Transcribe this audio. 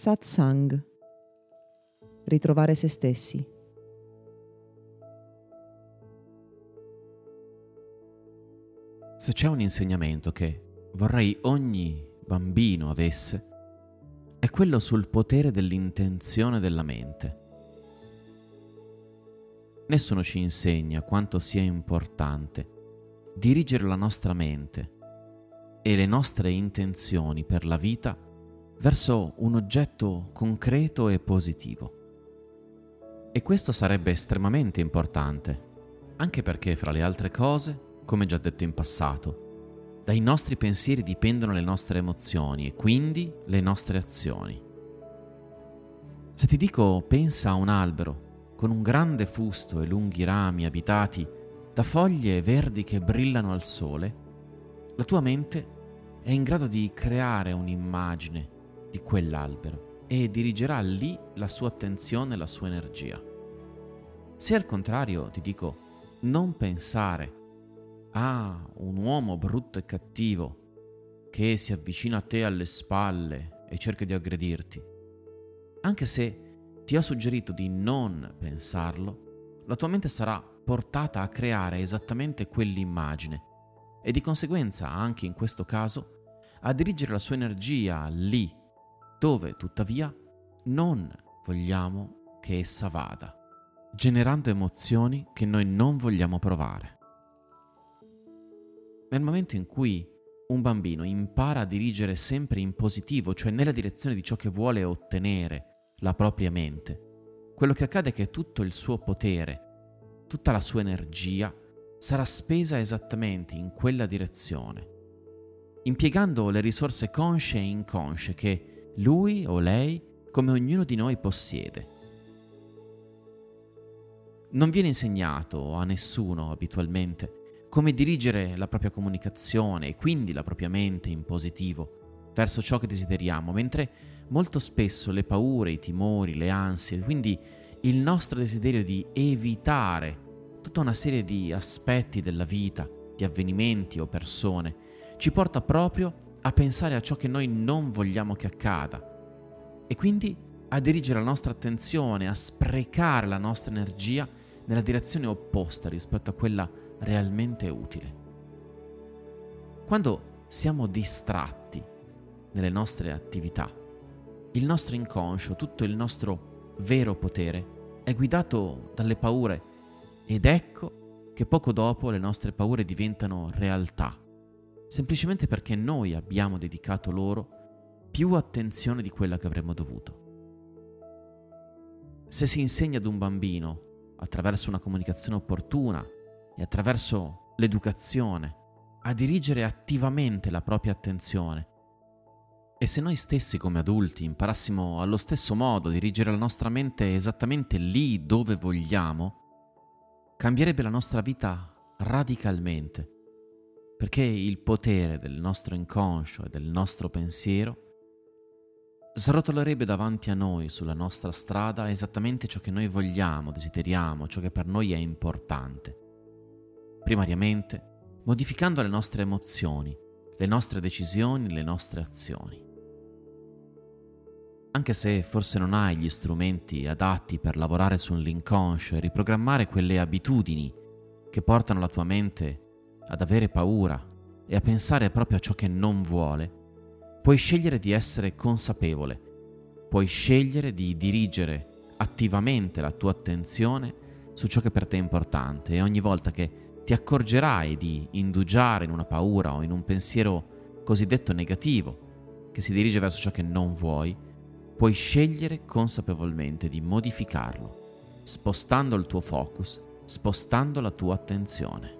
Satsang. Ritrovare se stessi. Se c'è un insegnamento che vorrei ogni bambino avesse, è quello sul potere dell'intenzione della mente. Nessuno ci insegna quanto sia importante dirigere la nostra mente e le nostre intenzioni per la vita verso un oggetto concreto e positivo. E questo sarebbe estremamente importante, anche perché fra le altre cose, come già detto in passato, dai nostri pensieri dipendono le nostre emozioni e quindi le nostre azioni. Se ti dico pensa a un albero con un grande fusto e lunghi rami abitati da foglie verdi che brillano al sole, la tua mente è in grado di creare un'immagine di quell'albero e dirigerà lì la sua attenzione e la sua energia. Se al contrario ti dico non pensare a un uomo brutto e cattivo che si avvicina a te alle spalle e cerca di aggredirti, anche se ti ho suggerito di non pensarlo, la tua mente sarà portata a creare esattamente quell'immagine e di conseguenza anche in questo caso a dirigere la sua energia lì dove tuttavia non vogliamo che essa vada, generando emozioni che noi non vogliamo provare. Nel momento in cui un bambino impara a dirigere sempre in positivo, cioè nella direzione di ciò che vuole ottenere la propria mente, quello che accade è che tutto il suo potere, tutta la sua energia sarà spesa esattamente in quella direzione, impiegando le risorse consce e inconsce che lui o lei, come ognuno di noi, possiede. Non viene insegnato a nessuno abitualmente come dirigere la propria comunicazione e quindi la propria mente in positivo verso ciò che desideriamo, mentre molto spesso le paure, i timori, le ansie, quindi il nostro desiderio di evitare tutta una serie di aspetti della vita, di avvenimenti o persone, ci porta proprio a pensare a ciò che noi non vogliamo che accada e quindi a dirigere la nostra attenzione, a sprecare la nostra energia nella direzione opposta rispetto a quella realmente utile. Quando siamo distratti nelle nostre attività, il nostro inconscio, tutto il nostro vero potere è guidato dalle paure ed ecco che poco dopo le nostre paure diventano realtà, semplicemente perché noi abbiamo dedicato loro più attenzione di quella che avremmo dovuto. Se si insegna ad un bambino, attraverso una comunicazione opportuna e attraverso l'educazione, a dirigere attivamente la propria attenzione, e se noi stessi come adulti imparassimo allo stesso modo a dirigere la nostra mente esattamente lì dove vogliamo, cambierebbe la nostra vita radicalmente, perché il potere del nostro inconscio e del nostro pensiero srotolerebbe davanti a noi sulla nostra strada esattamente ciò che noi vogliamo, desideriamo, ciò che per noi è importante. Primariamente, modificando le nostre emozioni, le nostre decisioni, le nostre azioni anche se forse non hai gli strumenti adatti per lavorare sull'inconscio e riprogrammare quelle abitudini che portano la tua mente ad avere paura e a pensare proprio a ciò che non vuole, puoi scegliere di essere consapevole, puoi scegliere di dirigere attivamente la tua attenzione su ciò che per te è importante e ogni volta che ti accorgerai di indugiare in una paura o in un pensiero cosiddetto negativo che si dirige verso ciò che non vuoi, puoi scegliere consapevolmente di modificarlo, spostando il tuo focus, spostando la tua attenzione.